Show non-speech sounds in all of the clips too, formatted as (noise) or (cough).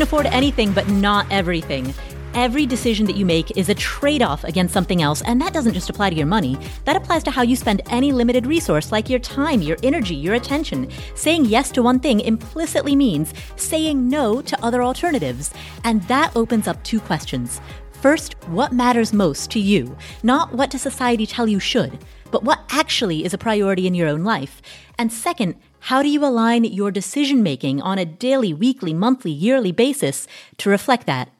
can afford anything, but not everything. Every decision that you make is a trade off against something else, and that doesn't just apply to your money. That applies to how you spend any limited resource like your time, your energy, your attention. Saying yes to one thing implicitly means saying no to other alternatives. And that opens up two questions. First, what matters most to you? Not what does society tell you should, but what actually is a priority in your own life? And second, how do you align your decision making on a daily, weekly, monthly, yearly basis to reflect that?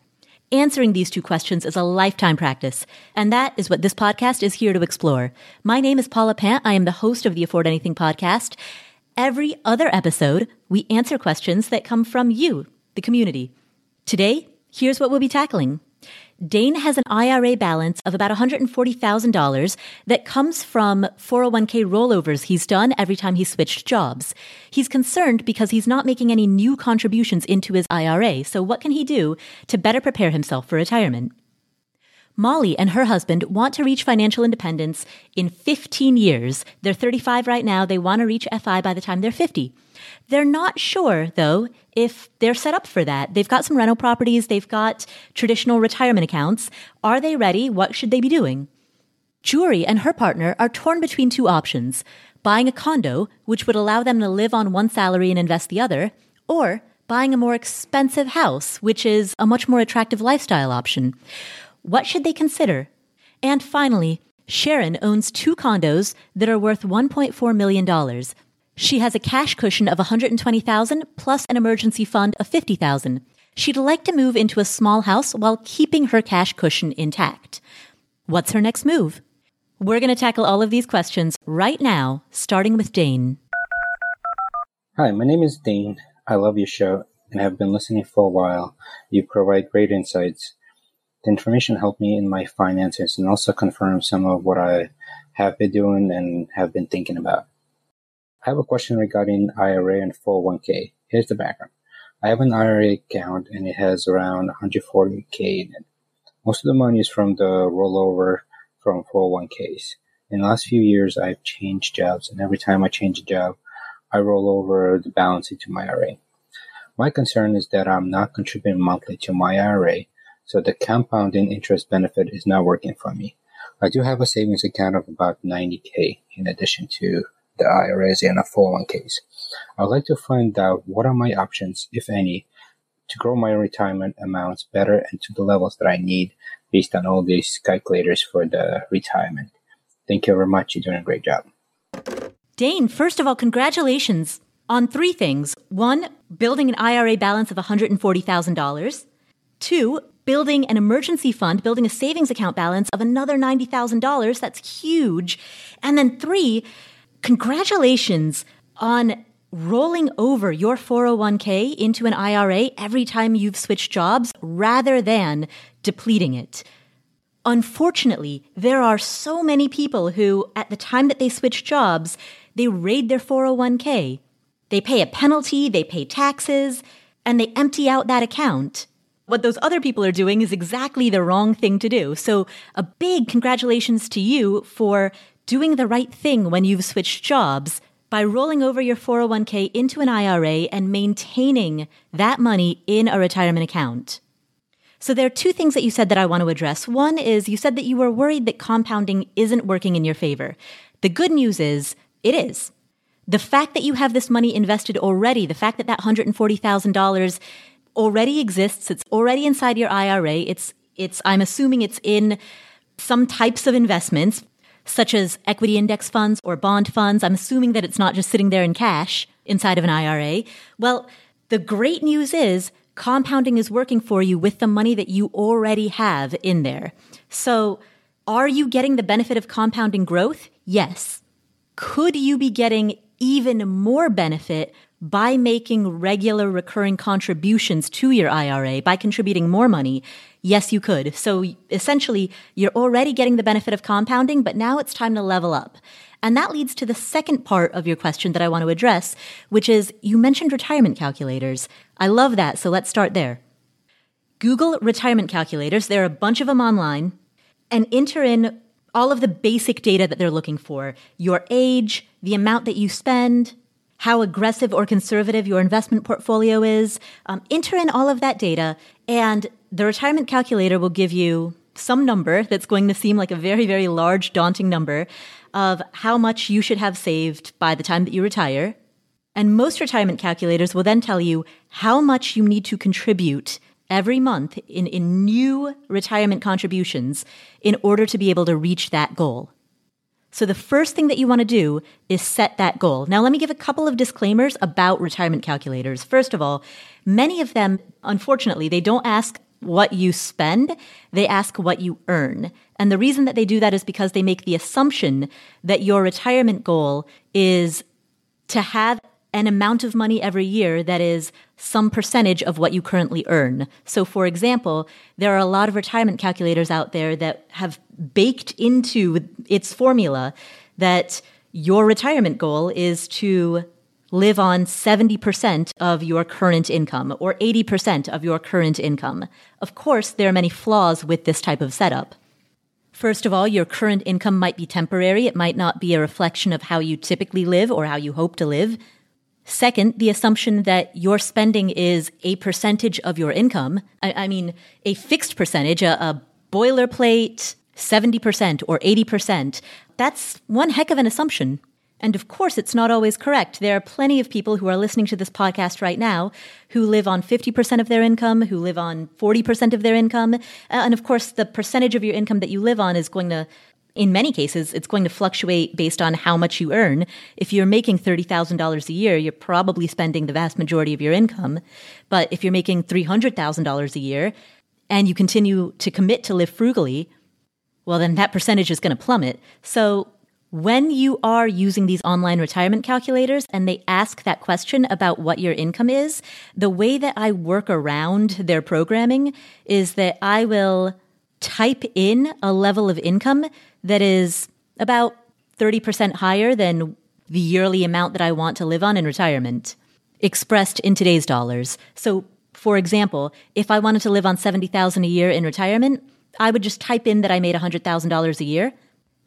Answering these two questions is a lifetime practice, and that is what this podcast is here to explore. My name is Paula Pant. I am the host of the Afford Anything podcast. Every other episode, we answer questions that come from you, the community. Today, here's what we'll be tackling. Daine has an IRA balance of about $140,000 that comes from 401k rollovers he's done every time he switched jobs. He's concerned because he's not making any new contributions into his IRA. So what can he do to better prepare himself for retirement? Molly and her husband want to reach financial independence in 15 years. They're 35 right now. They want to reach FI by the time they're 50. They're not sure, though, if they're set up for that. They've got some rental properties, they've got traditional retirement accounts. Are they ready? What should they be doing? Jury and her partner are torn between two options buying a condo, which would allow them to live on one salary and invest the other, or buying a more expensive house, which is a much more attractive lifestyle option. What should they consider? And finally, Sharon owns two condos that are worth $1.4 million. She has a cash cushion of 120,000 plus an emergency fund of 50,000. She'd like to move into a small house while keeping her cash cushion intact. What's her next move? We're going to tackle all of these questions right now, starting with Daine. Hi, my name is Daine. I love your show and have been listening for a while. You provide great insights. The information helped me in my finances and also confirmed some of what I have been doing and have been thinking about. I have a question regarding IRA and 401k. Here's the background. I have an IRA account and it has around 140k in it. Most of the money is from the rollover from 401ks. In the last few years, I've changed jobs, and every time I change a job, I roll over the balance into my IRA. My concern is that I'm not contributing monthly to my IRA, so the compounding interest benefit is not working for me. I do have a savings account of about 90k in addition to the IRAs and a 401ks. I would like to find out what are my options, if any, to grow my retirement amounts better and to the levels that I need based on all these calculators for the retirement. Thank you very much. You're doing a great job. Daine, first of all, congratulations on three things. One, building an IRA balance of $140,000. Two, building an emergency fund, building a savings account balance of another $90,000. That's huge. And then three, congratulations on rolling over your 401k into an IRA every time you've switched jobs rather than depleting it. Unfortunately, there are so many people who, at the time that they switch jobs, they raid their 401k. They pay a penalty, they pay taxes, and they empty out that account. What those other people are doing is exactly the wrong thing to do. So, a big congratulations to you for doing the right thing when you've switched jobs by rolling over your 401k into an IRA and maintaining that money in a retirement account. So there are two things that you said that I want to address. One is you said that you were worried that compounding isn't working in your favor. The good news is it is. The fact that you have this money invested already, the fact that that $140,000 already exists, it's already inside your IRA, it's it's I'm assuming it's in some types of investments, such as equity index funds or bond funds. I'm assuming that it's not just sitting there in cash inside of an IRA. Well, the great news is compounding is working for you with the money that you already have in there. So, are you getting the benefit of compounding growth? Yes. Could you be getting even more benefit by making regular recurring contributions to your IRA, by contributing more money, yes, you could. So essentially, you're already getting the benefit of compounding, but now it's time to level up. And that leads to the second part of your question that I want to address, which is you mentioned retirement calculators. I love that, so let's start there. Google retirement calculators, there are a bunch of them online, and enter in all of the basic data that they're looking for your age, the amount that you spend, how aggressive or conservative your investment portfolio is. Um, enter in all of that data, and the retirement calculator will give you some number that's going to seem like a very, very large, daunting number of how much you should have saved by the time that you retire. And most retirement calculators will then tell you how much you need to contribute every month in, in new retirement contributions in order to be able to reach that goal. So the first thing that you want to do is set that goal. Now, let me give a couple of disclaimers about retirement calculators. First of all, many of them, unfortunately, they don't ask what you spend, they ask what you earn. And the reason that they do that is because they make the assumption that your retirement goal is to have an amount of money every year that is some percentage of what you currently earn. So, for example, there are a lot of retirement calculators out there that have baked into its formula that your retirement goal is to live on 70% of your current income or 80% of your current income. Of course, there are many flaws with this type of setup. First of all, your current income might be temporary. It might not be a reflection of how you typically live or how you hope to live. Second, the assumption that your spending is a percentage of your income. I, I mean, a fixed percentage, a, a boilerplate 70% or 80%. That's one heck of an assumption. And of course, it's not always correct. There are plenty of people who are listening to this podcast right now who live on 50% of their income, who live on 40% of their income. Uh, and of course, the percentage of your income that you live on is going to in many cases, it's going to fluctuate based on how much you earn. If you're making $30,000 a year, you're probably spending the vast majority of your income. But if you're making $300,000 a year and you continue to commit to live frugally, well, then that percentage is going to plummet. So when you are using these online retirement calculators and they ask that question about what your income is, the way that I work around their programming is that I will type in a level of income that is about 30% higher than the yearly amount that I want to live on in retirement, expressed in today's dollars. So, for example, if I wanted to live on 70,000 a year in retirement, I would just type in that I made $100,000 a year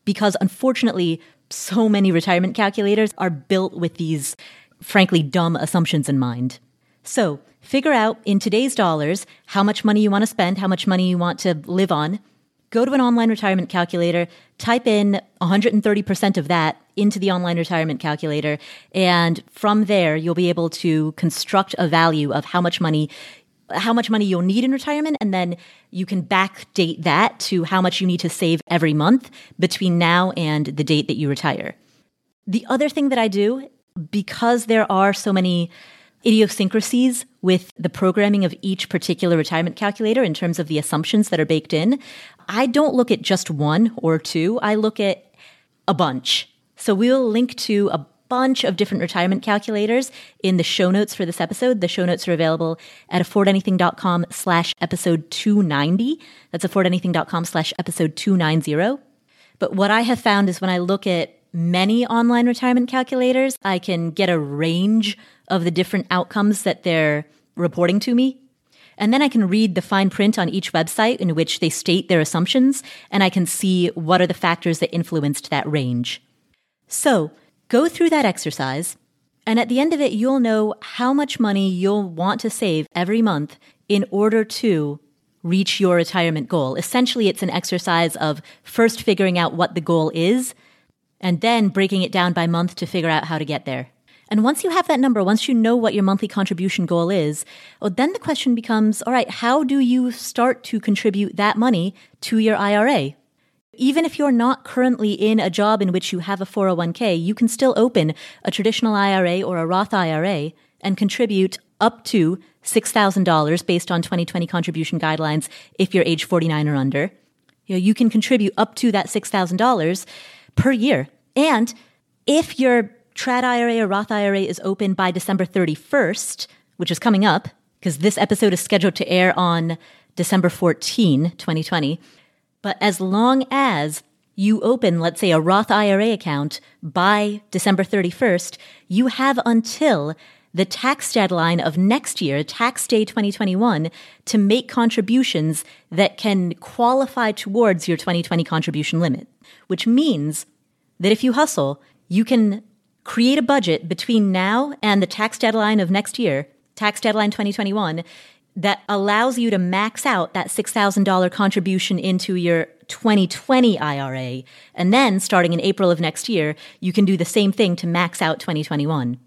because unfortunately, so many retirement calculators are built with these frankly dumb assumptions in mind. So, figure out in today's dollars how much money you want to spend, how much money you want to live on, go to an online retirement calculator, type in 130% of that into the online retirement calculator, and from there you'll be able to construct a value of how much money how much money you'll need in retirement and then you can backdate that to how much you need to save every month between now and the date that you retire. The other thing that I do because there are so many idiosyncrasies with the programming of each particular retirement calculator in terms of the assumptions that are baked in. I don't look at just one or two, I look at a bunch. So we'll link to a bunch of different retirement calculators in the show notes for this episode. The show notes are available at affordanything.com slash episode 290. That's affordanything.com slash episode 290. But what I have found is when I look at many online retirement calculators, I can get a range of the different outcomes that they're reporting to me. And then I can read the fine print on each website in which they state their assumptions, and I can see what are the factors that influenced that range. So go through that exercise, and at the end of it, you'll know how much money you'll want to save every month in order to reach your retirement goal. Essentially, it's an exercise of first figuring out what the goal is and then breaking it down by month to figure out how to get there. And once you have that number, once you know what your monthly contribution goal is, well, then the question becomes all right, how do you start to contribute that money to your IRA? Even if you're not currently in a job in which you have a 401k, you can still open a traditional IRA or a Roth IRA and contribute up to $6,000 based on 2020 contribution guidelines if you're age 49 or under. You know, you can contribute up to that $6,000 per year. And if your Trad IRA or Roth IRA is open by December 31st, which is coming up, because this episode is scheduled to air on December 14, 2020. But as long as you open, let's say, a Roth IRA account by December 31st, you have until the tax deadline of next year, tax day 2021, to make contributions that can qualify towards your 2020 contribution limit, which means that if you hustle, you can create a budget between now and the tax deadline of next year, tax deadline 2021, that allows you to max out that $6,000 contribution into your 2020 IRA. And then starting in April of next year, you can do the same thing to max out 2021.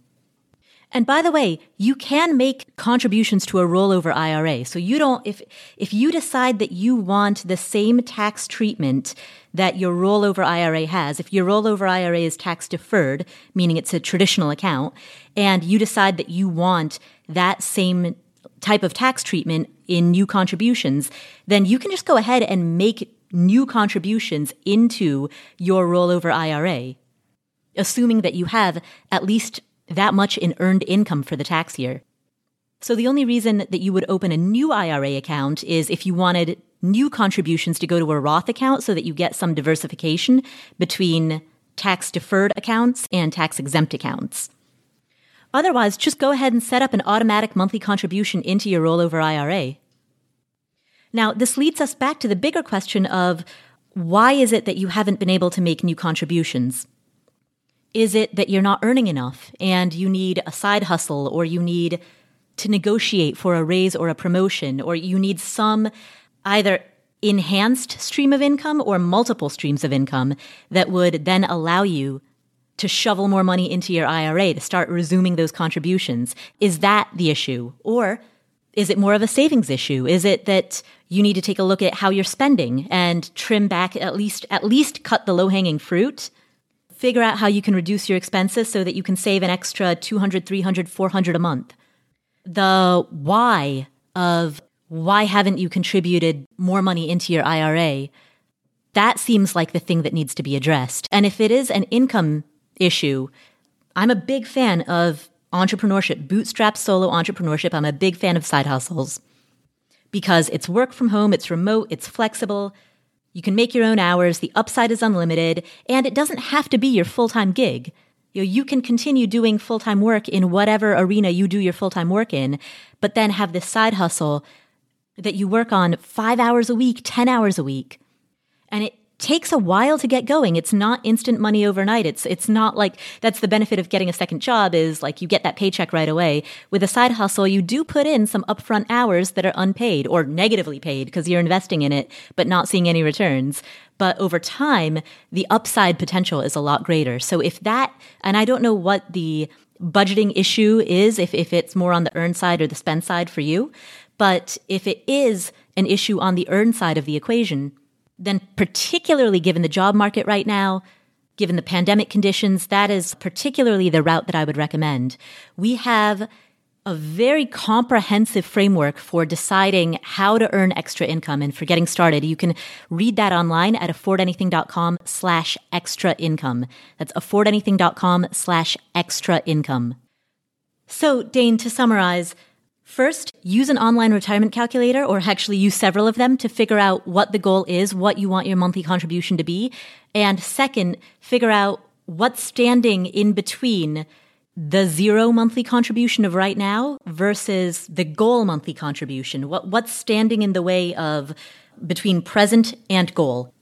And by the way, you can make contributions to a rollover IRA. So you don't, if, if you decide that you want the same tax treatment that your rollover IRA has, if your rollover IRA is tax deferred, meaning it's a traditional account, and you decide that you want that same type of tax treatment in new contributions, then you can just go ahead and make new contributions into your rollover IRA, assuming that you have at least that much in earned income for the tax year. So the only reason that you would open a new IRA account is if you wanted new contributions to go to a Roth account so that you get some diversification between tax deferred accounts and tax exempt accounts. Otherwise, just go ahead and set up an automatic monthly contribution into your rollover IRA. Now, this leads us back to the bigger question of why is it that you haven't been able to make new contributions? Is it that you're not earning enough and you need a side hustle or you need to negotiate for a raise or a promotion or you need some either enhanced stream of income or multiple streams of income that would then allow you to shovel more money into your IRA to start resuming those contributions? Is that the issue? Or is it more of a savings issue? Is it that you need to take a look at how you're spending and trim back at least at least cut the low-hanging fruit? Figure out how you can reduce your expenses so that you can save an extra 200, 300, 400 a month. The why of why haven't you contributed more money into your IRA? That seems like the thing that needs to be addressed. And if it is an income issue. I'm a big fan of entrepreneurship, bootstrap solo entrepreneurship. I'm a big fan of side hustles because it's work from home, it's remote, it's flexible. You can make your own hours, the upside is unlimited, and it doesn't have to be your full time gig. You, know, you can continue doing full time work in whatever arena you do your full time work in, but then have this side hustle that you work on five hours a week, 10 hours a week. And it takes a while to get going. It's not instant money overnight. It's it's not like that's the benefit of getting a second job is like you get that paycheck right away. With a side hustle, you do put in some upfront hours that are unpaid or negatively paid because you're investing in it but not seeing any returns. But over time, the upside potential is a lot greater. So if that and I don't know what the budgeting issue is if if it's more on the earn side or the spend side for you, but if it is an issue on the earn side of the equation, then particularly given the job market right now, given the pandemic conditions, that is particularly the route that I would recommend. We have a very comprehensive framework for deciding how to earn extra income and for getting started. You can read that online at affordanything.com slash extra income. That's affordanything.com slash extra income. So, Daine, to summarize, First, use an online retirement calculator or actually use several of them to figure out what the goal is, what you want your monthly contribution to be. And second, figure out what's standing in between the zero monthly contribution of right now versus the goal monthly contribution. What, what's standing in the way of between present and goal?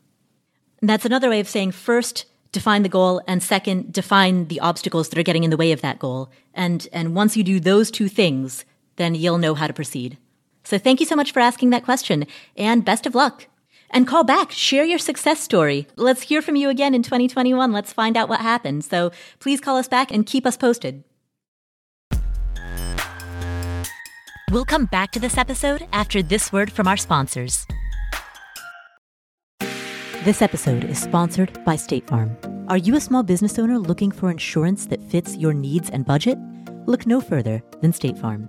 And that's another way of saying first, define the goal and second, define the obstacles that are getting in the way of that goal. And, and once you do those two things, then you'll know how to proceed. So thank you so much for asking that question and best of luck. And call back, share your success story. Let's hear from you again in 2021. Let's find out what happened. So please call us back and keep us posted. We'll come back to this episode after this word from our sponsors. This episode is sponsored by State Farm. Are you a small business owner looking for insurance that fits your needs and budget? Look no further than State Farm.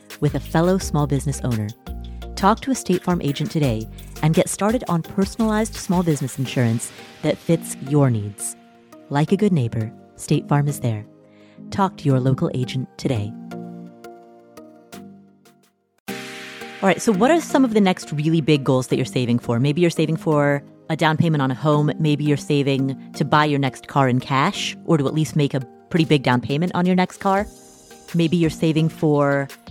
with a fellow small business owner. Talk to a State Farm agent today and get started on personalized small business insurance that fits your needs. Like a good neighbor, State Farm is there. Talk to your local agent today. All right, so what are some of the next really big goals that you're saving for? Maybe you're saving for a down payment on a home. Maybe you're saving to buy your next car in cash or to at least make a pretty big down payment on your next car. Maybe you're saving for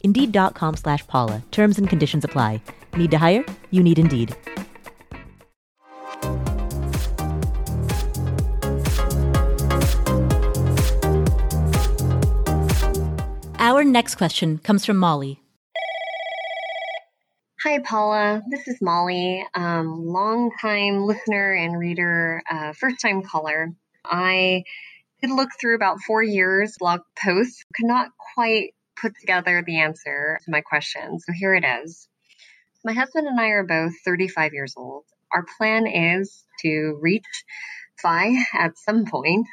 Indeed.com slash Paula. Terms and conditions apply. Need to hire? You need Indeed. Our next question comes from Molly. Hi, Paula. This is Molly, um, long-time listener and reader, uh, first time caller. I did look through about four years blog posts, could not quite put together the answer to my question. So here it is. My husband and I are both 35 years old. Our plan is to reach FI at some point.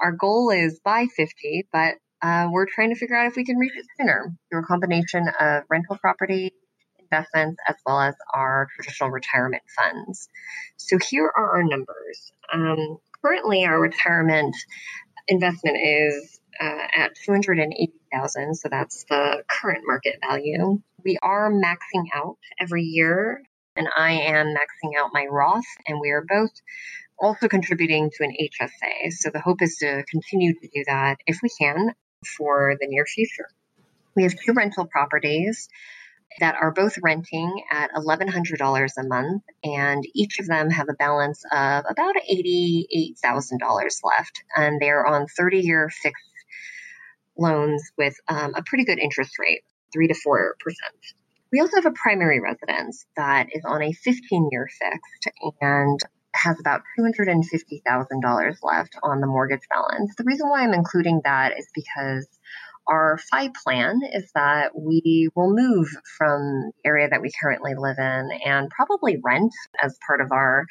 Our goal is by 50, but uh, we're trying to figure out if we can reach it sooner through a combination of rental property investments as well as our traditional retirement funds. So here are our numbers. Um, currently, our retirement investment is uh, at 280,000. So that's the current market value. We are maxing out every year and I am maxing out my Roth and we are both also contributing to an HSA. So the hope is to continue to do that if we can for the near future. We have two rental properties that are both renting at $1,100 a month, and each of them have a balance of about $88,000 left. And they're on 30 year fixed loans with um, a pretty good interest rate, 3 to 4%. We also have a primary residence that is on a 15 year fixed and has about $250,000 left on the mortgage balance. The reason why I'm including that is because our FI plan is that we will move from the area that we currently live in and probably rent as part of our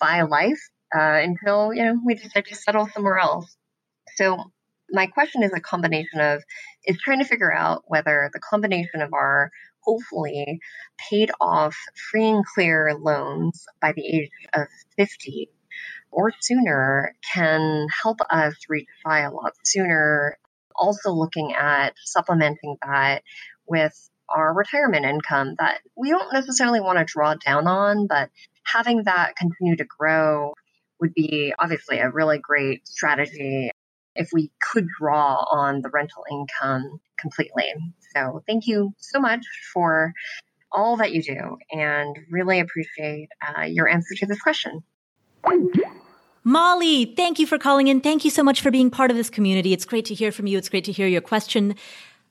FI life uh, until you know we decide to settle somewhere else. So my question is a combination of is trying to figure out whether the combination of our hopefully paid off free and clear loans by the age of 50 or sooner can help us reach a lot sooner. Also, looking at supplementing that with our retirement income that we don't necessarily want to draw down on, but having that continue to grow would be obviously a really great strategy if we could draw on the rental income completely. So, thank you so much for all that you do and really appreciate uh, your answer to this question. Molly, thank you for calling in. Thank you so much for being part of this community. It's great to hear from you. It's great to hear your question.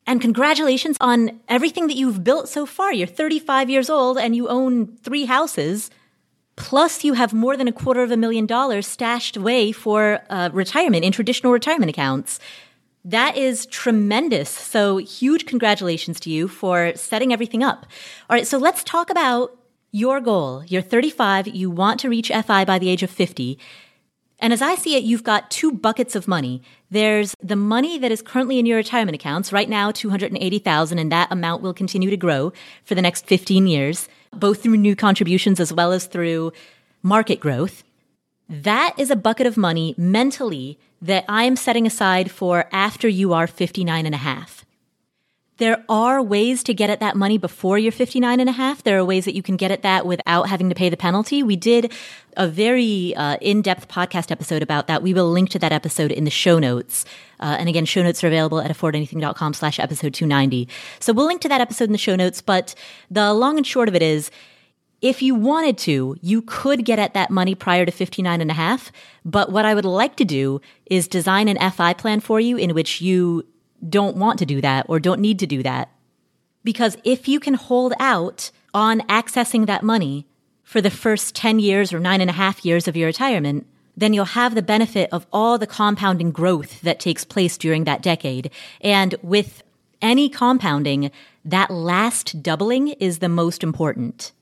And congratulations on everything that you've built so far. You're 35 years old and you own three houses. Plus, you have more than a quarter of a million dollars stashed away for uh, retirement in traditional retirement accounts. That is tremendous. So, huge congratulations to you for setting everything up. All right, so let's talk about your goal. You're 35, you want to reach FI by the age of 50. And as I see it, you've got two buckets of money. There's the money that is currently in your retirement accounts, right now 280,000 and that amount will continue to grow for the next 15 years, both through new contributions as well as through market growth. That is a bucket of money mentally that I am setting aside for after you are 59 and a half. There are ways to get at that money before you're 59 and a half. There are ways that you can get at that without having to pay the penalty. We did a very uh, in-depth podcast episode about that. We will link to that episode in the show notes. Uh, and again, show notes are available at affordanything.com slash episode 290. So we'll link to that episode in the show notes. But the long and short of it is, if you wanted to, you could get at that money prior to 59 and a half. But what I would like to do is design an FI plan for you in which you don't want to do that or don't need to do that. Because if you can hold out on accessing that money for the first 10 years or nine and a half years of your retirement, then you'll have the benefit of all the compounding growth that takes place during that decade. And with any compounding, that last doubling is the most important.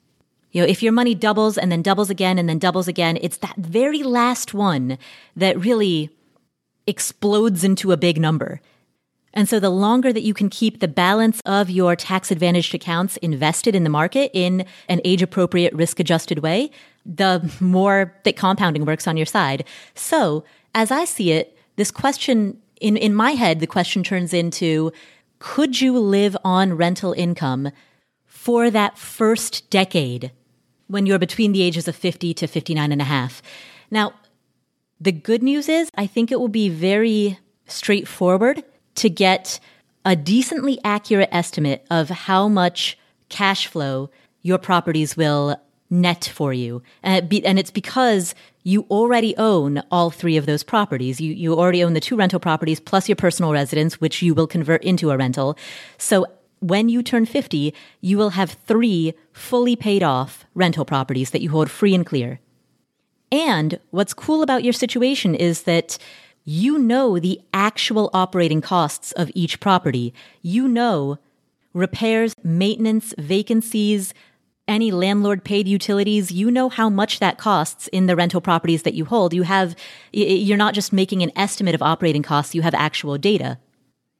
You know, if your money doubles and then doubles again and then doubles again, it's that very last one that really explodes into a big number. And so the longer that you can keep the balance of your tax advantaged accounts invested in the market in an age appropriate risk adjusted way, the more that compounding works on your side. So as I see it, this question in, in my head, the question turns into, could you live on rental income for that first decade when you're between the ages of 50 to 59 and a half? Now, the good news is I think it will be very straightforward to get a decently accurate estimate of how much cash flow your properties will net for you. And, it be, and, it's because you already own all three of those properties. You, you already own the two rental properties plus your personal residence, which you will convert into a rental. So when you turn 50, you will have three fully paid off rental properties that you hold free and clear. And what's cool about your situation is that you know the actual operating costs of each property. You know repairs, maintenance, vacancies, any landlord paid utilities, you know how much that costs in the rental properties that you hold. You have, you're not just making an estimate of operating costs, you have actual data.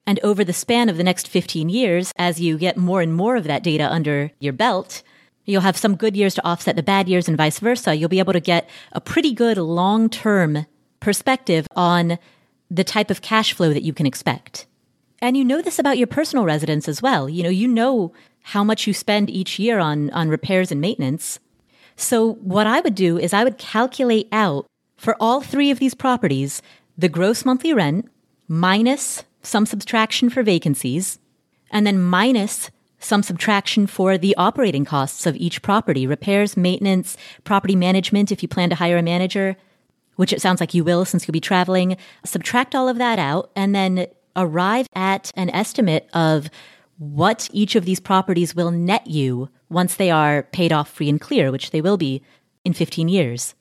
And over the span of the next 15 years, as you get more and more of that data under your belt, you'll have some good years to offset the bad years and vice versa. You'll be able to get a pretty good long term perspective on the type of cash flow that you can expect. And you know this about your personal residence as well. You know, you know how much you spend each year on, on repairs and maintenance. So what I would do is I would calculate out for all three of these properties the gross monthly rent minus some subtraction for vacancies and then minus some subtraction for the operating costs of each property, repairs, maintenance, property management if you plan to hire a manager, which it sounds like you will since you'll be traveling, subtract all of that out and then arrive at an estimate of what each of these properties will net you once they are paid off free and clear, which they will be in 15 years.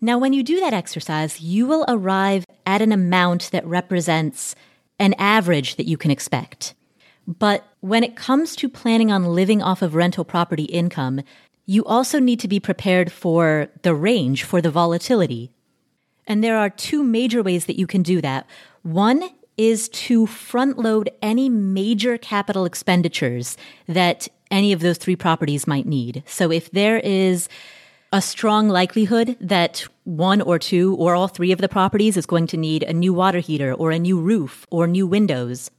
Now, when you do that exercise, you will arrive at an amount that represents an average that you can expect. But when it comes to planning on living off of rental property income, you also need to be prepared for the range, for the volatility. And there are two major ways that you can do that. One is to front load any major capital expenditures that any of those three properties might need. So if there is a strong likelihood that one or two or all three of the properties is going to need a new water heater or a new roof or new windows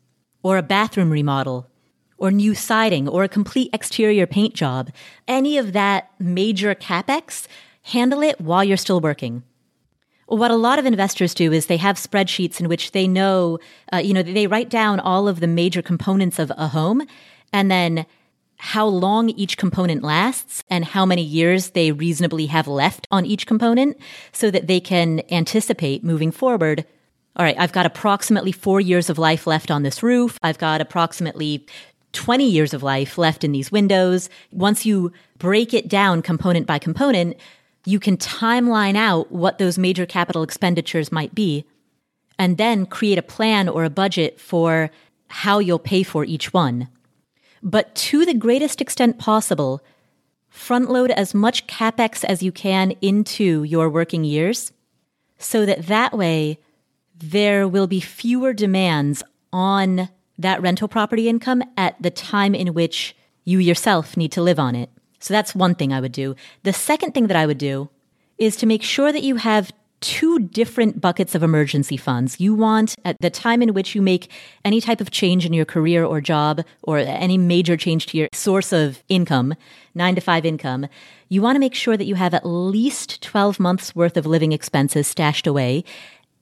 or a bathroom remodel or new siding or a complete exterior paint job, any of that major capex, handle it while you're still working. What a lot of investors do is they have spreadsheets in which they know, uh, you know, they write down all of the major components of a home and then how long each component lasts and how many years they reasonably have left on each component so that they can anticipate moving forward. All right, I've got approximately four years of life left on this roof. I've got approximately 20 years of life left in these windows. Once you break it down component by component, you can timeline out what those major capital expenditures might be and then create a plan or a budget for how you'll pay for each one. But to the greatest extent possible, front load as much capex as you can into your working years so that that way there will be fewer demands on that rental property income at the time in which you yourself need to live on it. So that's one thing I would do. The second thing that I would do is to make sure that you have two different buckets of emergency funds. You want, at the time in which you make any type of change in your career or job, or any major change to your source of income, nine to five income, you want to make sure that you have at least 12 months worth of living expenses stashed away.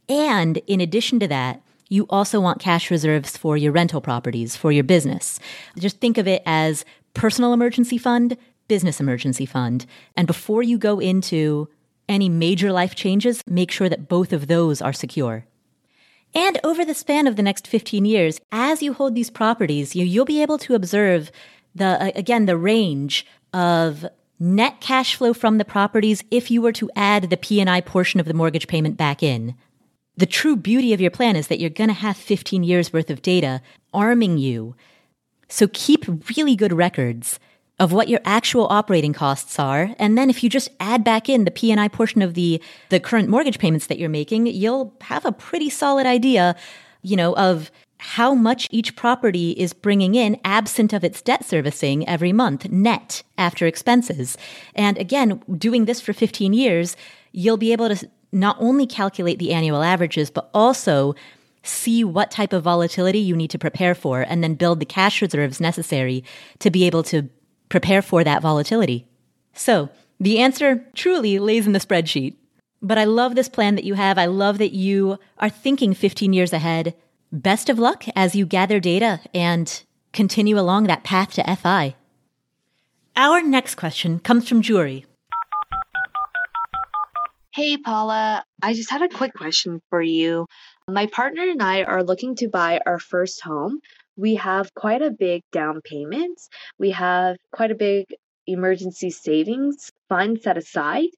And in addition to that, you also want cash reserves for your rental properties, for your business. Just think of it as personal emergency fund, business emergency fund. And before you go into any major life changes, make sure that both of those are secure. And over the span of the next 15 years, as you hold these properties, you, will be able to observe the, again, the range of net cash flow from the properties if you were to add the P&I portion of the mortgage payment back in the true beauty of your plan is that you're going to have 15 years worth of data arming you. So keep really good records of what your actual operating costs are. And then if you just add back in the P&I portion of the, the current mortgage payments that you're making, you'll have a pretty solid idea, you know, of how much each property is bringing in absent of its debt servicing every month net after expenses. And again, doing this for 15 years, you'll be able to not only calculate the annual averages, but also see what type of volatility you need to prepare for and then build the cash reserves necessary to be able to prepare for that volatility. So the answer truly lays in the spreadsheet. But I love this plan that you have. I love that you are thinking 15 years ahead. Best of luck as you gather data and continue along that path to FI. Our next question comes from Jury. Hey, Paula. I just had a quick question for you. My partner and I are looking to buy our first home. We have quite a big down payment. We have quite a big emergency savings fund set aside.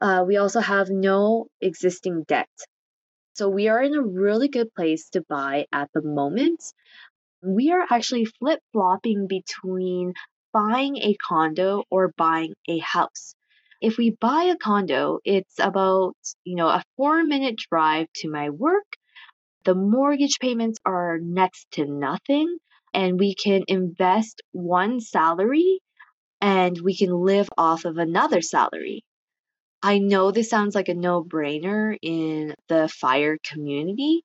Uh, we also have no existing debt. So we are in a really good place to buy at the moment. We are actually flip flopping between buying a condo or buying a house if we buy a condo, it's about, you know, a four minute drive to my work. The mortgage payments are next to nothing, and we can invest one salary and we can live off of another salary. I know this sounds like a no brainer in the fire community,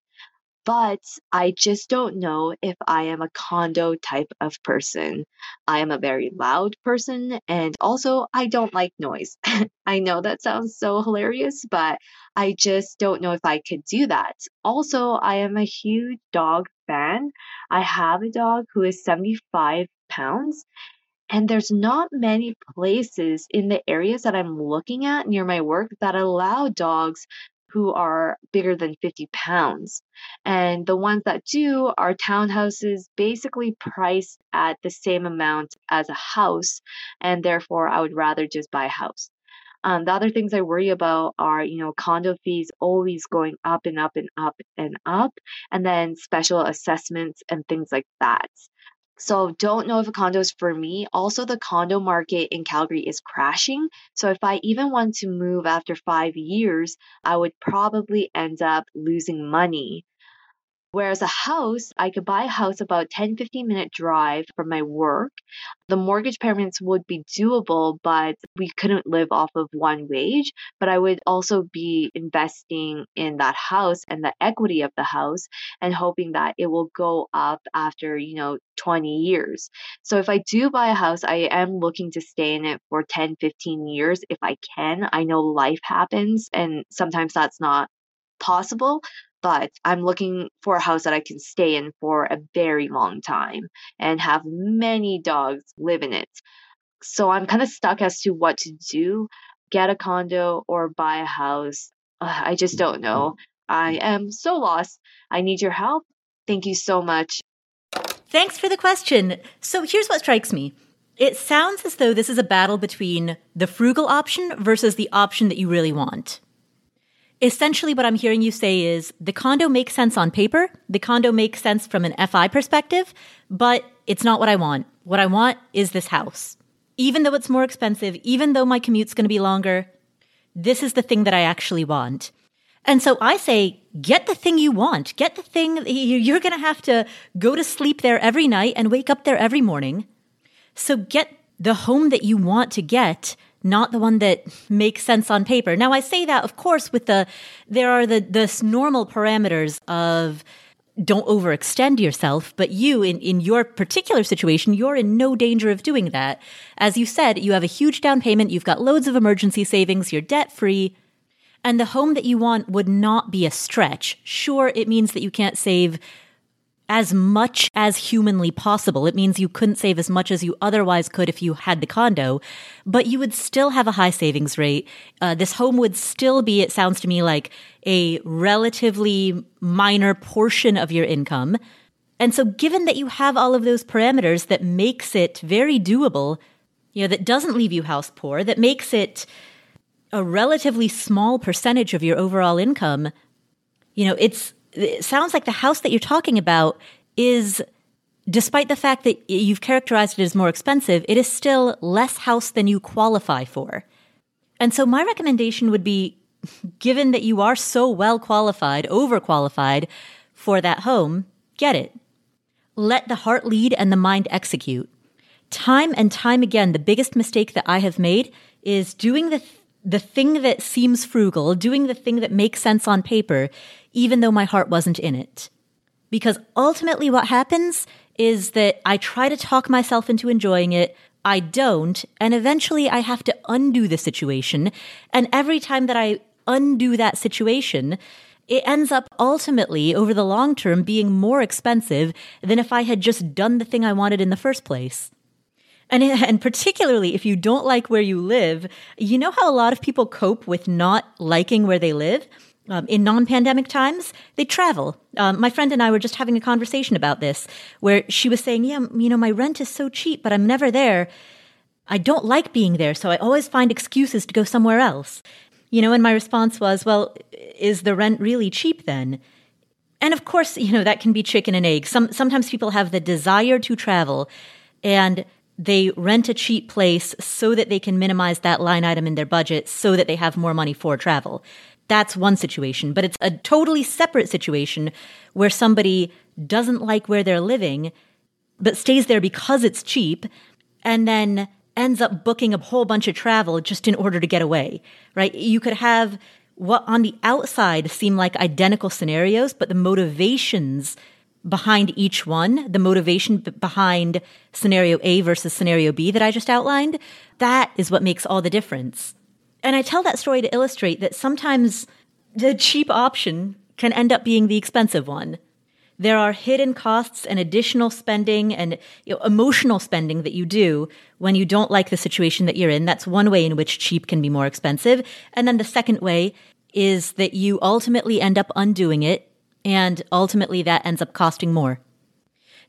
but I just don't know if I am a condo type of person. I am a very loud person, and also I don't like noise. (laughs) I know that sounds so hilarious, but I just don't know if I could do that. Also, I am a huge dog fan. I have a dog who is 75 pounds. And there's not many places in the areas that I'm looking at near my work that allow dogs who are bigger than 50 pounds. And the ones that do are townhouses basically priced at the same amount as a house. And therefore, I would rather just buy a house. Um, the other things I worry about are, you know, condo fees always going up and up and up and up, and then special assessments and things like that. So don't know if a condo is for me. Also, the condo market in Calgary is crashing. So if I even want to move after five years, I would probably end up losing money Whereas a house, I could buy a house about 10, 15 minute drive from my work. The mortgage payments would be doable, but we couldn't live off of one wage. But I would also be investing in that house and the equity of the house and hoping that it will go up after, you know, 20 years. So if I do buy a house, I am looking to stay in it for 10, 15 years if I can. I know life happens and sometimes that's not possible but I'm looking for a house that I can stay in for a very long time and have many dogs live in it. So I'm kind of stuck as to what to do get a condo or buy a house. I just don't know. Mm-hmm. I am so lost. I need your help. Thank you so much. Thanks for the question. So here's what strikes me. It sounds as though this is a battle between the frugal option versus the option that you really want essentially what I'm hearing you say is the condo makes sense on paper. The condo makes sense from an FI perspective, but it's not what I want. What I want is this house. Even though it's more expensive, even though my commute's going to be longer, this is the thing that I actually want. And so I say, get the thing you want. Get the thing you're going to have to go to sleep there every night and wake up there every morning. So get the home that you want to get not the one that makes sense on paper. Now I say that of course with the there are the the normal parameters of don't overextend yourself, but you in, in your particular situation, you're in no danger of doing that. As you said, you have a huge down payment, you've got loads of emergency savings, you're debt free, and the home that you want would not be a stretch. Sure, it means that you can't save as much as humanly possible. It means you couldn't save as much as you otherwise could if you had the condo, but you would still have a high savings rate. Uh, this home would still be, it sounds to me like a relatively minor portion of your income. And so given that you have all of those parameters that makes it very doable, you know, that doesn't leave you house poor, that makes it a relatively small percentage of your overall income, you know, it's it sounds like the house that you're talking about is despite the fact that you've characterized it as more expensive, it is still less house than you qualify for. And so my recommendation would be given that you are so well qualified, overqualified for that home, get it. Let the heart lead and the mind execute. Time and time again, the biggest mistake that I have made is doing the the thing that seems frugal, doing the thing that makes sense on paper, even though my heart wasn't in it. Because ultimately what happens is that I try to talk myself into enjoying it. I don't. And eventually I have to undo the situation. And every time that I undo that situation, it ends up ultimately over the long term being more expensive than if I had just done the thing I wanted in the first place. And, and particularly if you don't like where you live, you know how a lot of people cope with not liking where they live? Um, in non-pandemic times, they travel. Um, my friend and I were just having a conversation about this, where she was saying, "Yeah, you know, my rent is so cheap, but I'm never there. I don't like being there, so I always find excuses to go somewhere else." You know, and my response was, "Well, is the rent really cheap then?" And of course, you know that can be chicken and egg. Some sometimes people have the desire to travel, and they rent a cheap place so that they can minimize that line item in their budget so that they have more money for travel. That's one situation, but it's a totally separate situation where somebody doesn't like where they're living, but stays there because it's cheap and then ends up booking a whole bunch of travel just in order to get away, right? You could have what on the outside seem like identical scenarios, but the motivations behind each one, the motivation behind scenario A versus scenario B that I just outlined, that is what makes all the difference. And I tell that story to illustrate that sometimes the cheap option can end up being the expensive one. There are hidden costs and additional spending and you know, emotional spending that you do when you don't like the situation that you're in. That's one way in which cheap can be more expensive. And then the second way is that you ultimately end up undoing it and ultimately that ends up costing more.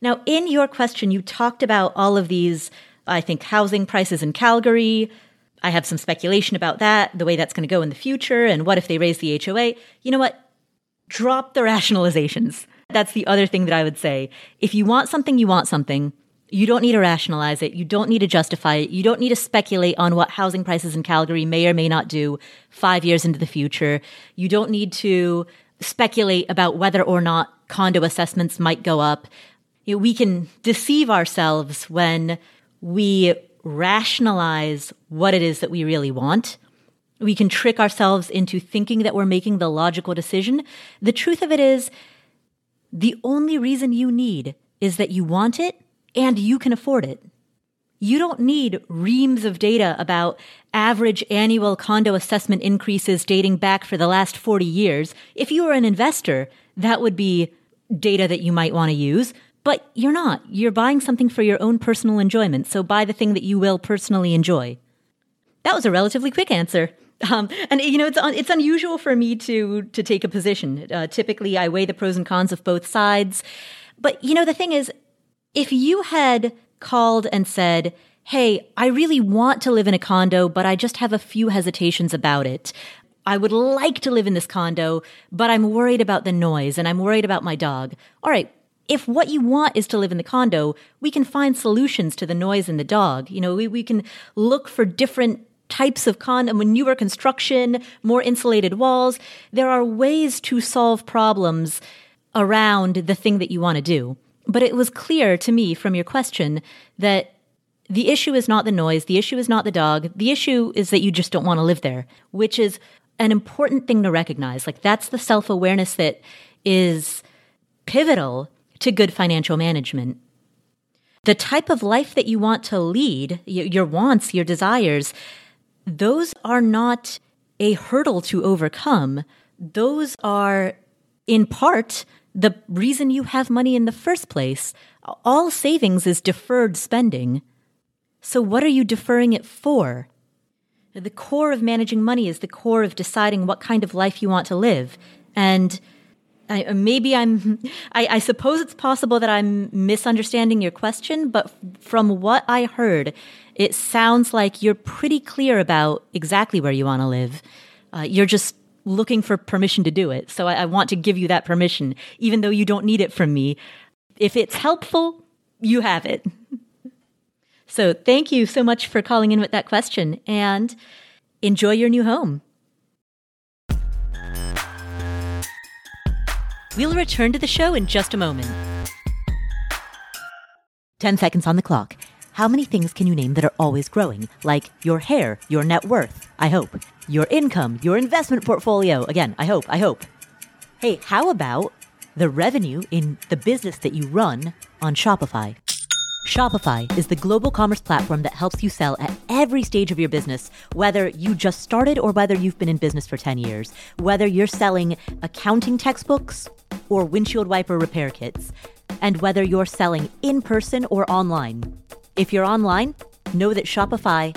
Now, in your question, you talked about all of these, I think, housing prices in Calgary, I have some speculation about that, the way that's going to go in the future, and what if they raise the HOA? You know what? Drop the rationalizations. That's the other thing that I would say. If you want something, you want something. You don't need to rationalize it. You don't need to justify it. You don't need to speculate on what housing prices in Calgary may or may not do five years into the future. You don't need to speculate about whether or not condo assessments might go up. You know, we can deceive ourselves when we rationalize what it is that we really want. We can trick ourselves into thinking that we're making the logical decision. The truth of it is, the only reason you need is that you want it and you can afford it. You don't need reams of data about average annual condo assessment increases dating back for the last 40 years. If you were an investor, that would be data that you might want to use, but you're not. You're buying something for your own personal enjoyment, so buy the thing that you will personally enjoy. That was a relatively quick answer. Um, and you know, it's un- it's unusual for me to to take a position. Uh, typically, I weigh the pros and cons of both sides. But you know, the thing is, if you had called and said, Hey, I really want to live in a condo, but I just have a few hesitations about it. I would like to live in this condo, but I'm worried about the noise and I'm worried about my dog. All right. If what you want is to live in the condo, we can find solutions to the noise and the dog. You know, we, we can look for different types of condo, newer construction, more insulated walls. There are ways to solve problems around the thing that you want to do. But it was clear to me from your question that the issue is not the noise, the issue is not the dog, the issue is that you just don't want to live there, which is an important thing to recognize. Like that's the self awareness that is pivotal to good financial management. The type of life that you want to lead, your wants, your desires, those are not a hurdle to overcome. Those are in part the reason you have money in the first place. All savings is deferred spending. So what are you deferring it for? The core of managing money is the core of deciding what kind of life you want to live. And I, maybe I'm, (laughs) I, I, suppose it's possible that I'm misunderstanding your question, but from what I heard, it sounds like you're pretty clear about exactly where you want to live. Uh, you're just looking for permission to do it. So I, I want to give you that permission, even though you don't need it from me. If it's helpful, you have it. (laughs) so thank you so much for calling in with that question and enjoy your new home. We'll return to the show in just a moment. 10 seconds on the clock. How many things can you name that are always growing? Like your hair, your net worth, I hope, your income, your investment portfolio. Again, I hope, I hope. Hey, how about the revenue in the business that you run on Shopify? Shopify is the global commerce platform that helps you sell at every stage of your business, whether you just started or whether you've been in business for 10 years, whether you're selling accounting textbooks or windshield wiper repair kits, and whether you're selling in person or online. If you're online, know that Shopify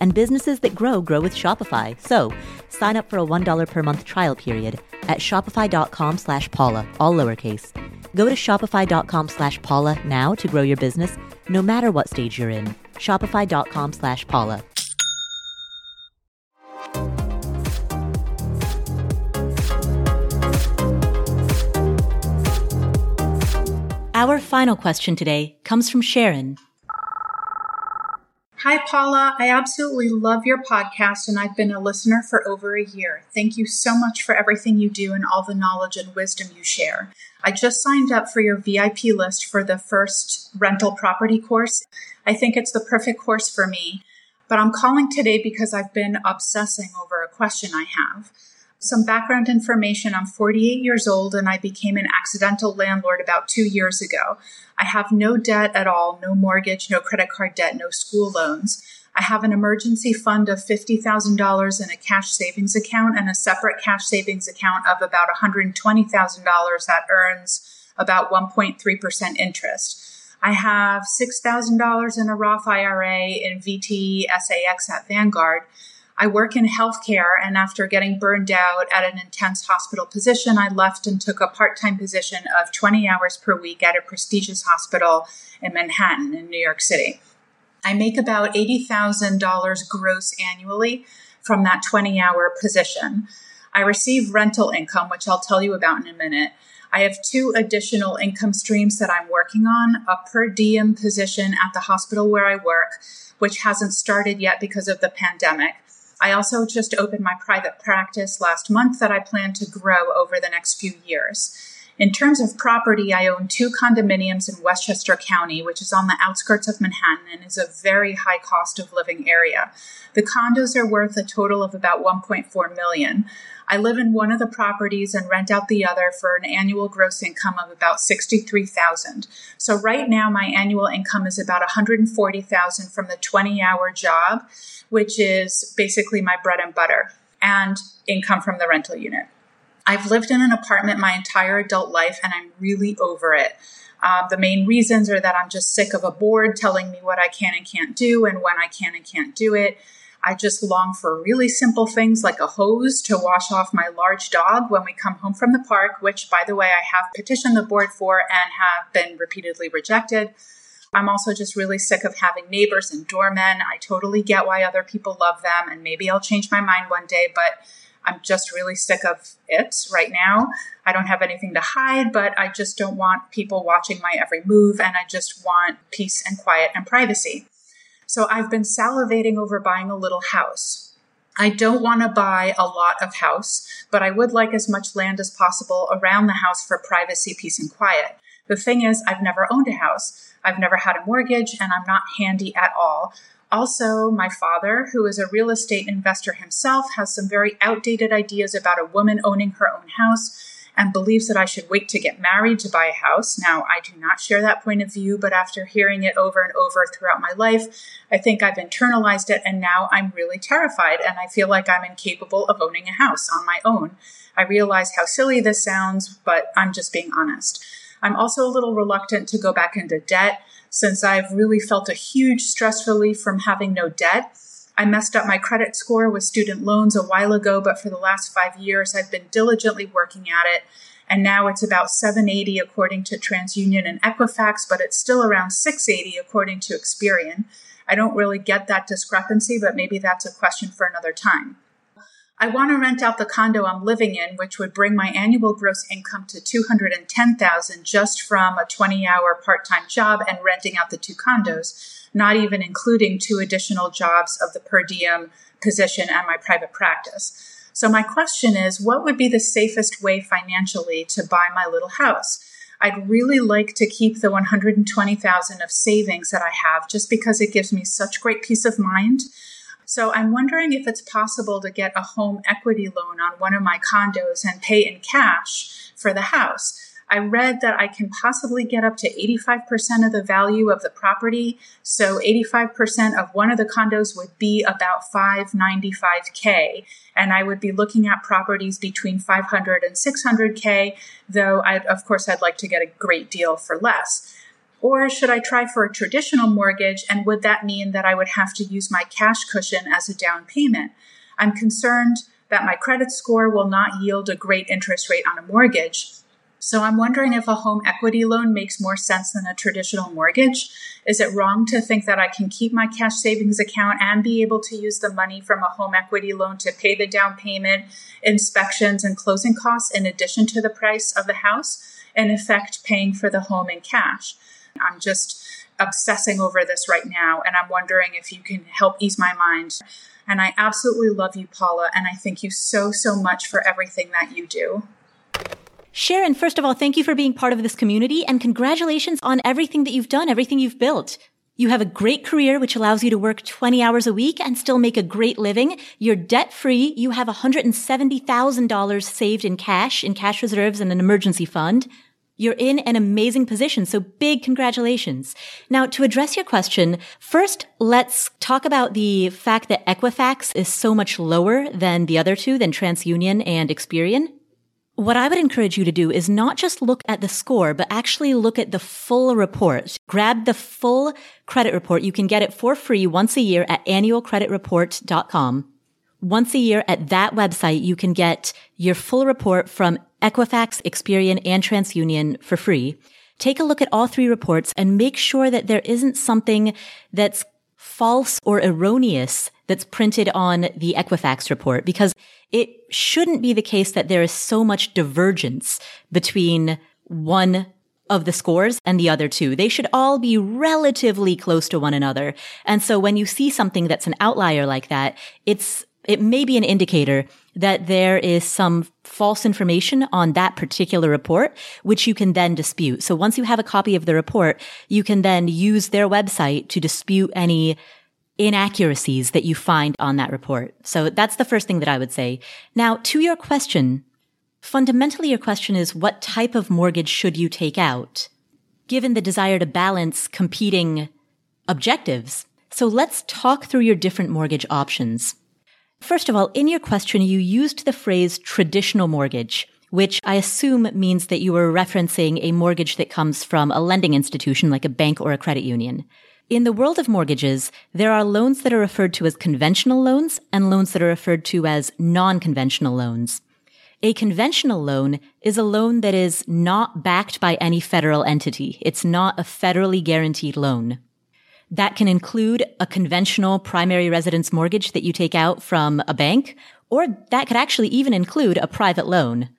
and businesses that grow grow with Shopify. So sign up for a $1 per month trial period at shopify.com slash Paula, all lowercase. Go to shopify.com slash Paula now to grow your business, no matter what stage you're in. Shopify.com slash Paula. Our final question today comes from Sharon. Hi, Paula. I absolutely love your podcast, and I've been a listener for over a year. Thank you so much for everything you do and all the knowledge and wisdom you share. I just signed up for your VIP list for the first rental property course. I think it's the perfect course for me, but I'm calling today because I've been obsessing over a question I have. Some background information I'm 48 years old and I became an accidental landlord about two years ago. I have no debt at all, no mortgage, no credit card debt, no school loans. I have an emergency fund of $50,000 in a cash savings account and a separate cash savings account of about $120,000 that earns about 1.3% interest. I have $6,000 in a Roth IRA in VT SAX at Vanguard. I work in healthcare, and after getting burned out at an intense hospital position, I left and took a part time position of 20 hours per week at a prestigious hospital in Manhattan, in New York City. I make about $80,000 gross annually from that 20 hour position. I receive rental income, which I'll tell you about in a minute. I have two additional income streams that I'm working on a per diem position at the hospital where I work, which hasn't started yet because of the pandemic. I also just opened my private practice last month that I plan to grow over the next few years. In terms of property, I own two condominiums in Westchester County, which is on the outskirts of Manhattan and is a very high cost of living area. The condos are worth a total of about 1.4 million. I live in one of the properties and rent out the other for an annual gross income of about 63,000. So right now my annual income is about 140,000 from the 20-hour job, which is basically my bread and butter and income from the rental unit. I've lived in an apartment my entire adult life and I'm really over it. Um, the main reasons are that I'm just sick of a board telling me what I can and can't do and when I can and can't do it. I just long for really simple things like a hose to wash off my large dog when we come home from the park, which, by the way, I have petitioned the board for and have been repeatedly rejected. I'm also just really sick of having neighbors and doormen. I totally get why other people love them, and maybe I'll change my mind one day, but I'm just really sick of it right now. I don't have anything to hide, but I just don't want people watching my every move, and I just want peace and quiet and privacy. So I've been salivating over buying a little house. I don't want to buy a lot of house, but I would like as much land as possible around the house for privacy, peace, and quiet. The thing is, I've never owned a house. I've never had a mortgage, and I'm not handy at all. Also, my father, who is a real estate investor himself, has some very outdated ideas about a woman owning her own house and believes that I should wait to get married to buy a house. Now, I do not share that point of view, but after hearing it over and over throughout my life, I think I've internalized it and now I'm really terrified and I feel like I'm incapable of owning a house on my own. I realize how silly this sounds, but I'm just being honest. I'm also a little reluctant to go back into debt since I've really felt a huge stress relief from having no debt. I messed up my credit score with student loans a while ago, but for the last five years, I've been diligently working at it. And now it's about 780 according to TransUnion and Equifax, but it's still around 680 according to Experian. I don't really get that discrepancy, but maybe that's a question for another time. I want to rent out the condo I'm living in, which would bring my annual gross income to 210,000 just from a 20-hour part-time job and renting out the two condos, not even including two additional jobs of the per diem position and my private practice. So my question is, what would be the safest way financially to buy my little house? I'd really like to keep the 120,000 of savings that I have just because it gives me such great peace of mind so I'm wondering if it's possible to get a home equity loan on one of my condos and pay in cash for the house. I read that I can possibly get up to 85% of the value of the property. So 85% of one of the condos would be about 595K. And I would be looking at properties between 500 and 600K, though I, of course, I'd like to get a great deal for less. Or should I try for a traditional mortgage? And would that mean that I would have to use my cash cushion as a down payment? I'm concerned that my credit score will not yield a great interest rate on a mortgage. So I'm wondering if a home equity loan makes more sense than a traditional mortgage. Is it wrong to think that I can keep my cash savings account and be able to use the money from a home equity loan to pay the down payment, inspections, and closing costs in addition to the price of the house? In effect, paying for the home in cash. I'm just obsessing over this right now, and I'm wondering if you can help ease my mind. And I absolutely love you, Paula, and I thank you so, so much for everything that you do. Sharon, first of all, thank you for being part of this community and congratulations on everything that you've done, everything you've built. You have a great career, which allows you to work 20 hours a week and still make a great living. You're debt free. You have $170,000 saved in cash, in cash reserves and an emergency fund. You're in an amazing position. So big congratulations. Now, to address your question, first, let's talk about the fact that Equifax is so much lower than the other two, than TransUnion and Experian. What I would encourage you to do is not just look at the score, but actually look at the full report. Grab the full credit report. You can get it for free once a year at annualcreditreport.com. Once a year at that website, you can get your full report from Equifax, Experian, and TransUnion for free. Take a look at all three reports and make sure that there isn't something that's false or erroneous that's printed on the Equifax report because it shouldn't be the case that there is so much divergence between one of the scores and the other two. They should all be relatively close to one another. And so when you see something that's an outlier like that, it's it may be an indicator that there is some false information on that particular report, which you can then dispute. So once you have a copy of the report, you can then use their website to dispute any inaccuracies that you find on that report. So that's the first thing that I would say. Now, to your question, fundamentally your question is what type of mortgage should you take out? Given the desire to balance competing objectives. So let's talk through your different mortgage options. First of all, in your question, you used the phrase traditional mortgage, which I assume means that you were referencing a mortgage that comes from a lending institution like a bank or a credit union. In the world of mortgages, there are loans that are referred to as conventional loans and loans that are referred to as non-conventional loans. A conventional loan is a loan that is not backed by any federal entity. It's not a federally guaranteed loan. That can include a conventional primary residence mortgage that you take out from a bank, or that could actually even include a private loan.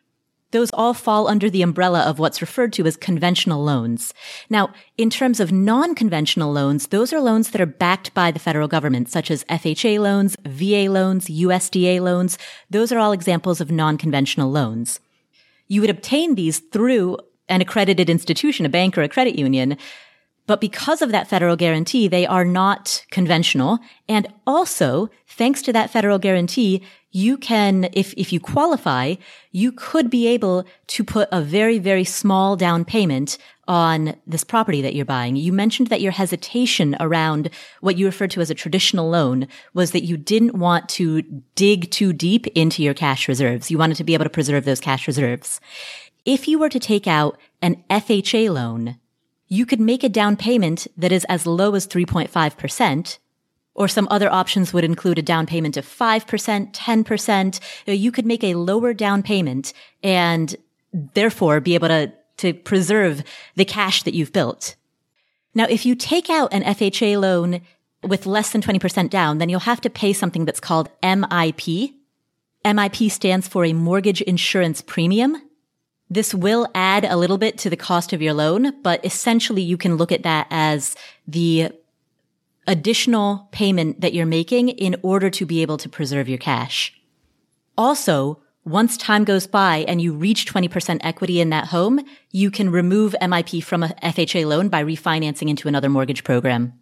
Those all fall under the umbrella of what's referred to as conventional loans. Now, in terms of non-conventional loans, those are loans that are backed by the federal government, such as FHA loans, VA loans, USDA loans. Those are all examples of non-conventional loans. You would obtain these through an accredited institution, a bank or a credit union, but because of that federal guarantee, they are not conventional. And also, thanks to that federal guarantee, you can, if, if you qualify, you could be able to put a very, very small down payment on this property that you're buying. You mentioned that your hesitation around what you referred to as a traditional loan was that you didn't want to dig too deep into your cash reserves. You wanted to be able to preserve those cash reserves. If you were to take out an FHA loan, you could make a down payment that is as low as 3.5%, or some other options would include a down payment of 5%, 10%. Uh, you could make a lower down payment and therefore be able to, to preserve the cash that you've built. Now, if you take out an FHA loan with less than 20% down, then you'll have to pay something that's called MIP. MIP stands for a mortgage insurance premium. This will add a little bit to the cost of your loan, but essentially you can look at that as the additional payment that you're making in order to be able to preserve your cash. Also, once time goes by and you reach 20% equity in that home, you can remove MIP from a FHA loan by refinancing into another mortgage program.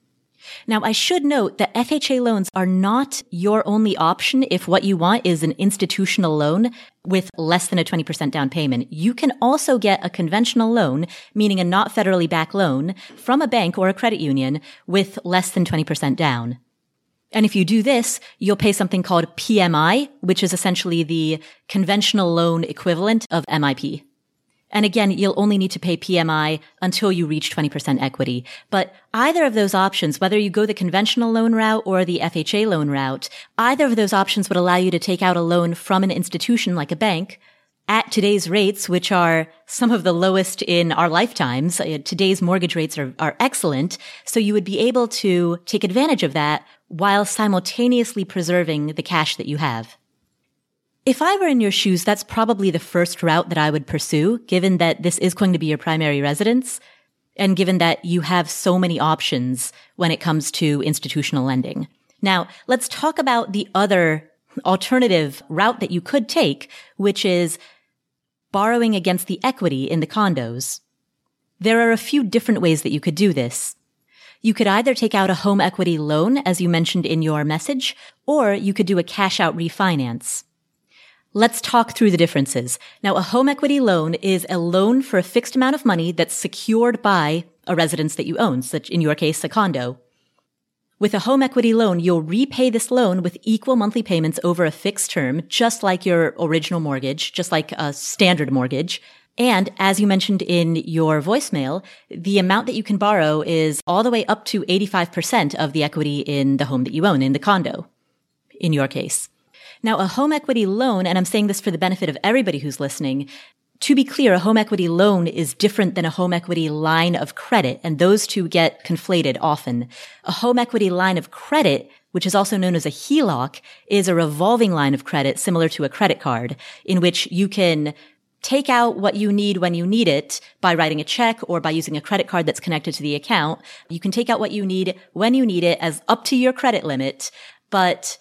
Now, I should note that FHA loans are not your only option if what you want is an institutional loan with less than a 20% down payment. You can also get a conventional loan, meaning a not federally backed loan from a bank or a credit union with less than 20% down. And if you do this, you'll pay something called PMI, which is essentially the conventional loan equivalent of MIP. And again, you'll only need to pay PMI until you reach 20% equity. But either of those options, whether you go the conventional loan route or the FHA loan route, either of those options would allow you to take out a loan from an institution like a bank at today's rates, which are some of the lowest in our lifetimes. Uh, today's mortgage rates are, are excellent. So you would be able to take advantage of that while simultaneously preserving the cash that you have. If I were in your shoes, that's probably the first route that I would pursue, given that this is going to be your primary residence and given that you have so many options when it comes to institutional lending. Now, let's talk about the other alternative route that you could take, which is borrowing against the equity in the condos. There are a few different ways that you could do this. You could either take out a home equity loan, as you mentioned in your message, or you could do a cash out refinance. Let's talk through the differences. Now, a home equity loan is a loan for a fixed amount of money that's secured by a residence that you own, such in your case, a condo. With a home equity loan, you'll repay this loan with equal monthly payments over a fixed term, just like your original mortgage, just like a standard mortgage. And as you mentioned in your voicemail, the amount that you can borrow is all the way up to 85% of the equity in the home that you own, in the condo, in your case. Now, a home equity loan, and I'm saying this for the benefit of everybody who's listening, to be clear, a home equity loan is different than a home equity line of credit, and those two get conflated often. A home equity line of credit, which is also known as a HELOC, is a revolving line of credit similar to a credit card, in which you can take out what you need when you need it by writing a check or by using a credit card that's connected to the account. You can take out what you need when you need it as up to your credit limit, but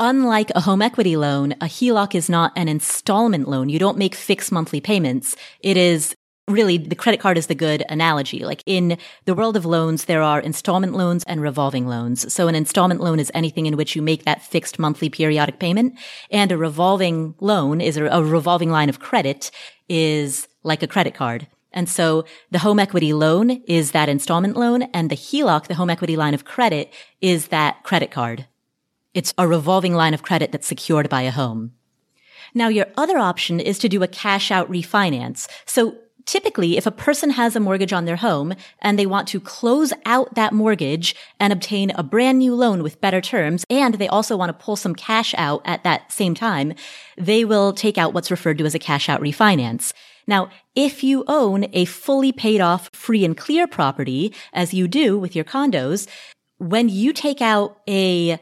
Unlike a home equity loan, a HELOC is not an installment loan. You don't make fixed monthly payments. It is really the credit card is the good analogy. Like in the world of loans, there are installment loans and revolving loans. So an installment loan is anything in which you make that fixed monthly periodic payment. And a revolving loan is a, a revolving line of credit is like a credit card. And so the home equity loan is that installment loan and the HELOC, the home equity line of credit is that credit card. It's a revolving line of credit that's secured by a home. Now, your other option is to do a cash out refinance. So typically, if a person has a mortgage on their home and they want to close out that mortgage and obtain a brand new loan with better terms, and they also want to pull some cash out at that same time, they will take out what's referred to as a cash out refinance. Now, if you own a fully paid off free and clear property, as you do with your condos, when you take out a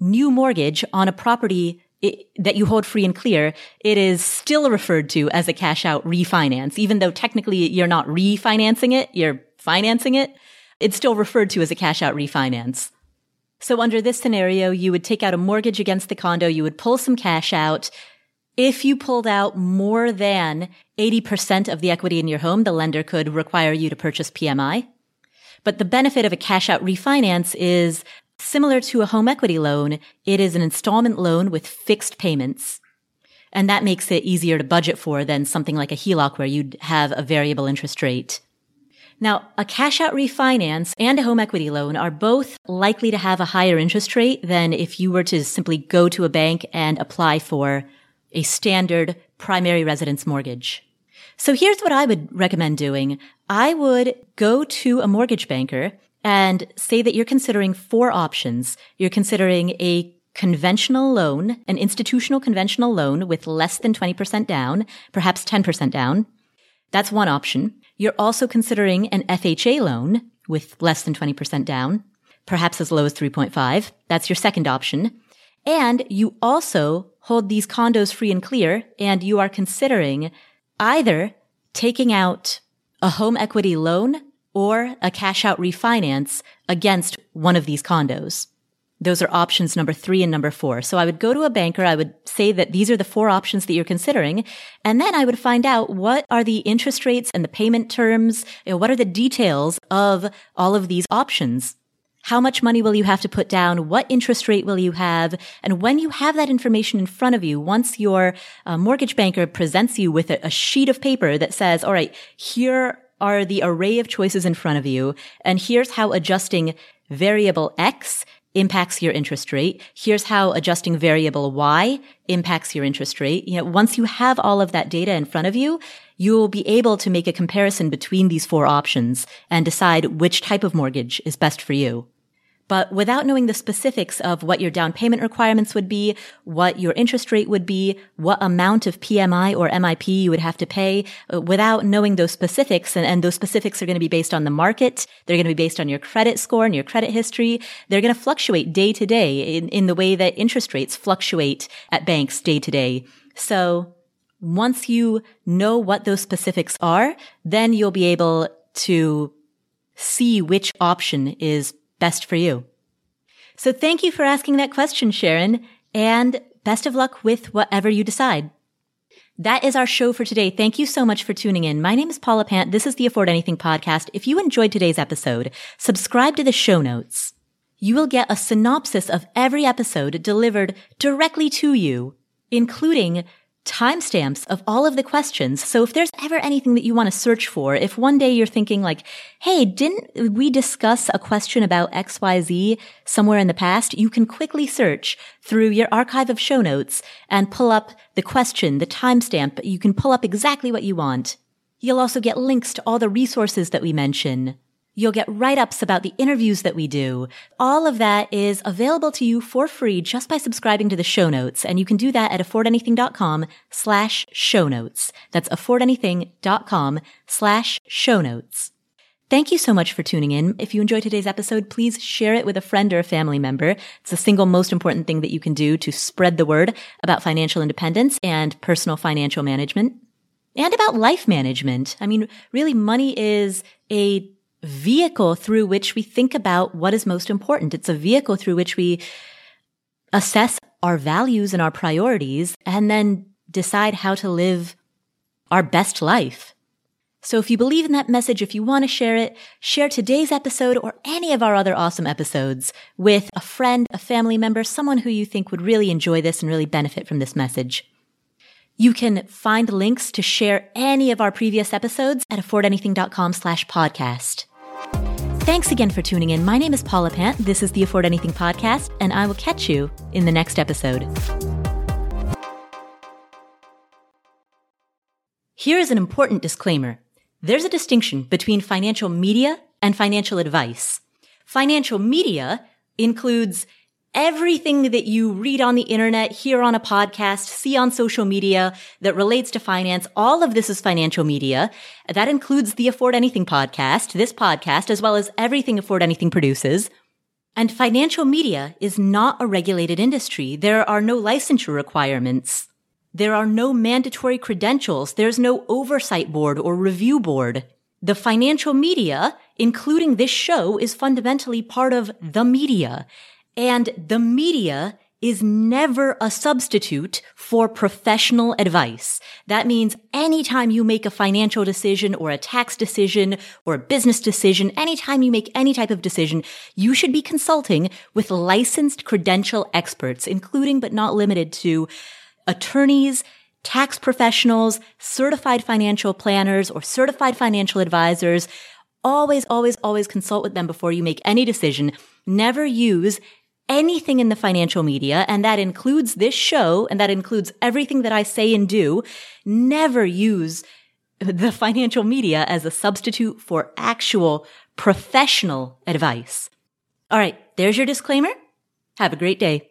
new mortgage on a property it, that you hold free and clear, it is still referred to as a cash out refinance. Even though technically you're not refinancing it, you're financing it, it's still referred to as a cash out refinance. So under this scenario, you would take out a mortgage against the condo, you would pull some cash out. If you pulled out more than 80% of the equity in your home, the lender could require you to purchase PMI. But the benefit of a cash out refinance is Similar to a home equity loan, it is an installment loan with fixed payments. And that makes it easier to budget for than something like a HELOC where you'd have a variable interest rate. Now, a cash out refinance and a home equity loan are both likely to have a higher interest rate than if you were to simply go to a bank and apply for a standard primary residence mortgage. So here's what I would recommend doing. I would go to a mortgage banker and say that you're considering four options. You're considering a conventional loan, an institutional conventional loan with less than 20% down, perhaps 10% down. That's one option. You're also considering an FHA loan with less than 20% down, perhaps as low as 3.5. That's your second option. And you also hold these condos free and clear and you are considering either taking out a home equity loan or a cash out refinance against one of these condos. Those are options number three and number four. So I would go to a banker. I would say that these are the four options that you're considering. And then I would find out what are the interest rates and the payment terms? You know, what are the details of all of these options? How much money will you have to put down? What interest rate will you have? And when you have that information in front of you, once your uh, mortgage banker presents you with a, a sheet of paper that says, all right, here are the array of choices in front of you. And here's how adjusting variable X impacts your interest rate. Here's how adjusting variable Y impacts your interest rate. You know, once you have all of that data in front of you, you will be able to make a comparison between these four options and decide which type of mortgage is best for you. But without knowing the specifics of what your down payment requirements would be, what your interest rate would be, what amount of PMI or MIP you would have to pay, uh, without knowing those specifics, and, and those specifics are going to be based on the market, they're going to be based on your credit score and your credit history, they're going to fluctuate day to day in, in the way that interest rates fluctuate at banks day to day. So once you know what those specifics are, then you'll be able to see which option is best for you. So thank you for asking that question, Sharon, and best of luck with whatever you decide. That is our show for today. Thank you so much for tuning in. My name is Paula Pant. This is the Afford Anything podcast. If you enjoyed today's episode, subscribe to the show notes. You will get a synopsis of every episode delivered directly to you including timestamps of all of the questions. So if there's ever anything that you want to search for, if one day you're thinking like, Hey, didn't we discuss a question about XYZ somewhere in the past? You can quickly search through your archive of show notes and pull up the question, the timestamp. You can pull up exactly what you want. You'll also get links to all the resources that we mention. You'll get write-ups about the interviews that we do. All of that is available to you for free just by subscribing to the show notes. And you can do that at affordanything.com slash show notes. That's affordanything.com slash show notes. Thank you so much for tuning in. If you enjoyed today's episode, please share it with a friend or a family member. It's the single most important thing that you can do to spread the word about financial independence and personal financial management and about life management. I mean, really money is a vehicle through which we think about what is most important. It's a vehicle through which we assess our values and our priorities and then decide how to live our best life. So if you believe in that message, if you want to share it, share today's episode or any of our other awesome episodes with a friend, a family member, someone who you think would really enjoy this and really benefit from this message. You can find links to share any of our previous episodes at affordanything.com slash podcast. Thanks again for tuning in. My name is Paula Pant. This is the Afford Anything podcast, and I will catch you in the next episode. Here is an important disclaimer. There's a distinction between financial media and financial advice. Financial media includes everything that you read on the internet, hear on a podcast, see on social media that relates to finance, all of this is financial media. That includes the Afford Anything podcast, this podcast, as well as everything Afford Anything produces. And financial media is not a regulated industry. There are no licensure requirements. There are no mandatory credentials. There's no oversight board or review board. The financial media, including this show, is fundamentally part of the media. And the media is never a substitute for professional advice. That means anytime you make a financial decision or a tax decision or a business decision, anytime you make any type of decision, you should be consulting with licensed credential experts, including but not limited to attorneys, tax professionals, certified financial planners, or certified financial advisors. Always, always, always consult with them before you make any decision. Never use anything in the financial media, and that includes this show, and that includes everything that I say and do, never use the financial media as a substitute for actual professional advice. All right, there's your disclaimer. Have a great day.